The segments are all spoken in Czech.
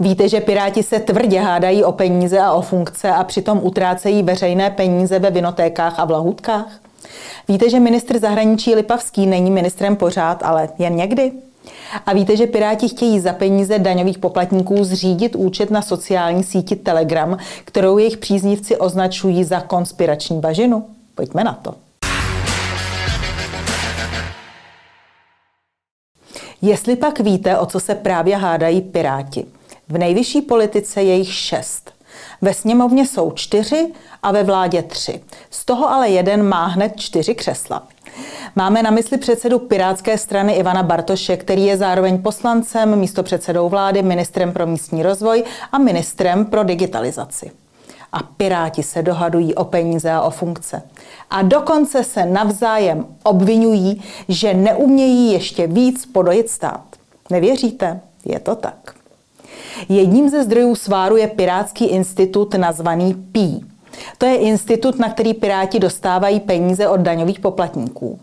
Víte, že Piráti se tvrdě hádají o peníze a o funkce a přitom utrácejí veřejné peníze ve vinotékách a v lahůdkách? Víte, že ministr zahraničí Lipavský není ministrem pořád, ale jen někdy? A víte, že Piráti chtějí za peníze daňových poplatníků zřídit účet na sociální síti Telegram, kterou jejich příznivci označují za konspirační bažinu? Pojďme na to. Jestli pak víte, o co se právě hádají Piráti. V nejvyšší politice je jich šest. Ve sněmovně jsou čtyři a ve vládě tři. Z toho ale jeden má hned čtyři křesla. Máme na mysli předsedu Pirátské strany Ivana Bartoše, který je zároveň poslancem, místopředsedou vlády, ministrem pro místní rozvoj a ministrem pro digitalizaci. A Piráti se dohadují o peníze a o funkce. A dokonce se navzájem obvinují, že neumějí ještě víc podojit stát. Nevěříte? Je to tak. Jedním ze zdrojů sváru je Pirátský institut nazvaný PI. To je institut, na který Piráti dostávají peníze od daňových poplatníků.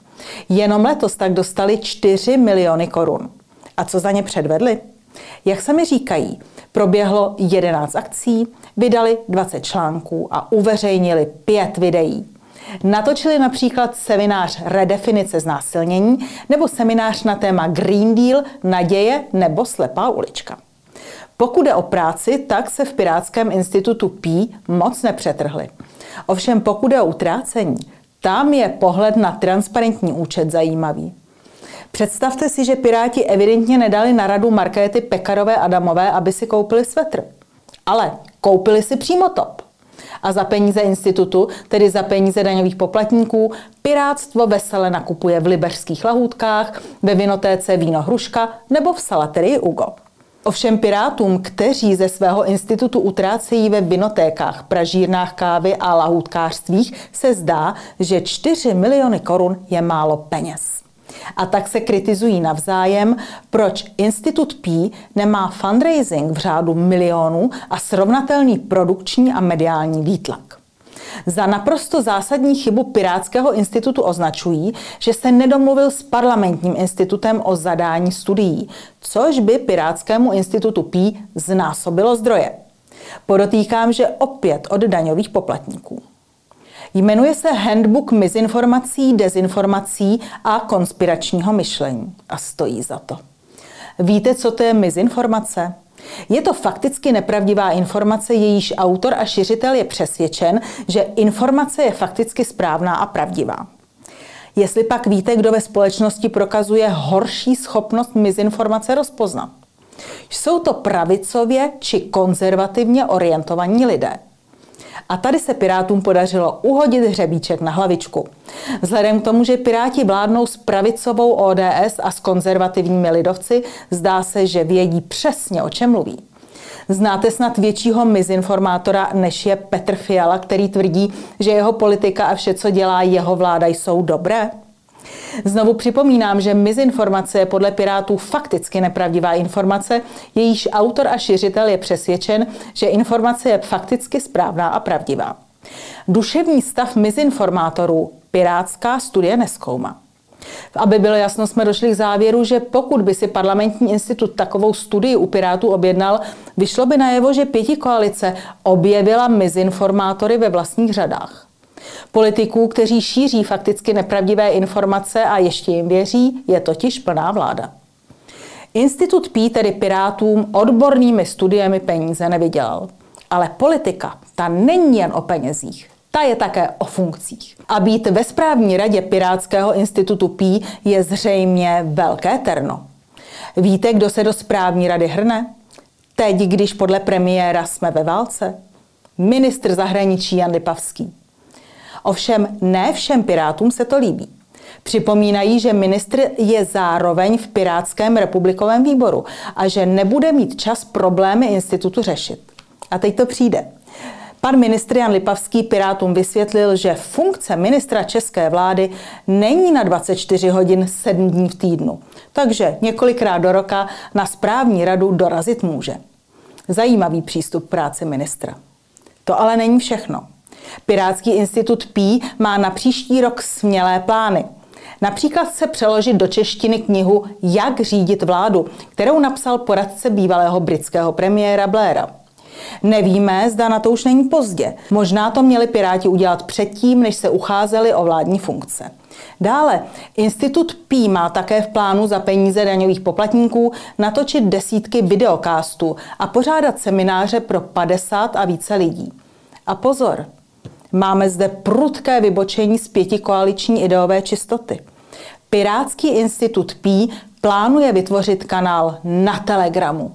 Jenom letos tak dostali 4 miliony korun. A co za ně předvedli? Jak se mi říkají, proběhlo 11 akcí, vydali 20 článků a uveřejnili 5 videí. Natočili například seminář Redefinice znásilnění nebo seminář na téma Green Deal, naděje nebo slepá ulička. Pokud je o práci, tak se v Pirátském institutu PI moc nepřetrhli. Ovšem pokud je o utrácení, tam je pohled na transparentní účet zajímavý. Představte si, že Piráti evidentně nedali na radu Markéty Pekarové Adamové, aby si koupili svetr. Ale koupili si přímo top. A za peníze institutu, tedy za peníze daňových poplatníků, pirátstvo vesele nakupuje v liberských lahůdkách, ve vinotéce víno hruška nebo v salaterii Ugo. Ovšem pirátům, kteří ze svého institutu utrácejí ve vinotékách, pražírnách kávy a lahůdkářstvích, se zdá, že 4 miliony korun je málo peněz. A tak se kritizují navzájem, proč Institut P nemá fundraising v řádu milionů a srovnatelný produkční a mediální výtlak. Za naprosto zásadní chybu Pirátského institutu označují, že se nedomluvil s parlamentním institutem o zadání studií, což by Pirátskému institutu PI znásobilo zdroje. Podotýkám, že opět od daňových poplatníků. Jmenuje se Handbook mizinformací, dezinformací a konspiračního myšlení a stojí za to. Víte, co to je mizinformace? Je to fakticky nepravdivá informace, jejíž autor a šiřitel je přesvědčen, že informace je fakticky správná a pravdivá. Jestli pak víte, kdo ve společnosti prokazuje horší schopnost mizinformace rozpoznat. Jsou to pravicově či konzervativně orientovaní lidé. A tady se Pirátům podařilo uhodit hřebíček na hlavičku. Vzhledem k tomu, že Piráti vládnou s pravicovou ODS a s konzervativními lidovci, zdá se, že vědí přesně, o čem mluví. Znáte snad většího mizinformátora, než je Petr Fiala, který tvrdí, že jeho politika a vše, co dělá jeho vláda, jsou dobré? Znovu připomínám, že mizinformace je podle Pirátů fakticky nepravdivá informace, jejíž autor a šiřitel je přesvědčen, že informace je fakticky správná a pravdivá. Duševní stav mizinformátorů Pirátská studie neskoumá. Aby bylo jasno, jsme došli k závěru, že pokud by si parlamentní institut takovou studii u Pirátů objednal, vyšlo by najevo, že pěti koalice objevila mizinformátory ve vlastních řadách. Politiků, kteří šíří fakticky nepravdivé informace a ještě jim věří, je totiž plná vláda. Institut P tedy Pirátům odbornými studiemi peníze nevydělal. Ale politika, ta není jen o penězích, ta je také o funkcích. A být ve správní radě Pirátského institutu P je zřejmě velké terno. Víte, kdo se do správní rady hrne? Teď, když podle premiéra jsme ve válce? Ministr zahraničí Jan Lipavský. Ovšem ne všem pirátům se to líbí. Připomínají, že ministr je zároveň v Pirátském republikovém výboru a že nebude mít čas problémy institutu řešit. A teď to přijde. Pan ministr Jan Lipavský Pirátům vysvětlil, že funkce ministra české vlády není na 24 hodin 7 dní v týdnu, takže několikrát do roka na správní radu dorazit může. Zajímavý přístup práce ministra. To ale není všechno. Pirátský institut PI má na příští rok smělé plány. Například se přeložit do češtiny knihu Jak řídit vládu, kterou napsal poradce bývalého britského premiéra Blaira. Nevíme, zda na to už není pozdě. Možná to měli Piráti udělat předtím, než se ucházeli o vládní funkce. Dále, Institut P má také v plánu za peníze daňových poplatníků natočit desítky videokastů a pořádat semináře pro 50 a více lidí. A pozor, máme zde prudké vybočení z pěti koaliční ideové čistoty. Pirátský institut P plánuje vytvořit kanál na Telegramu.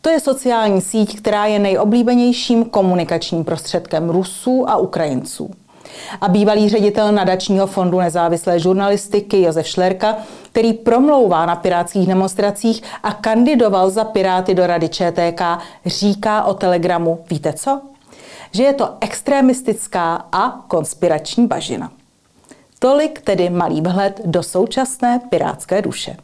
To je sociální síť, která je nejoblíbenějším komunikačním prostředkem Rusů a Ukrajinců. A bývalý ředitel nadačního fondu nezávislé žurnalistiky Josef Šlerka, který promlouvá na pirátských demonstracích a kandidoval za Piráty do Rady ČTK, říká o Telegramu, víte co? Že je to extremistická a konspirační bažina. Tolik tedy malý vhled do současné pirátské duše.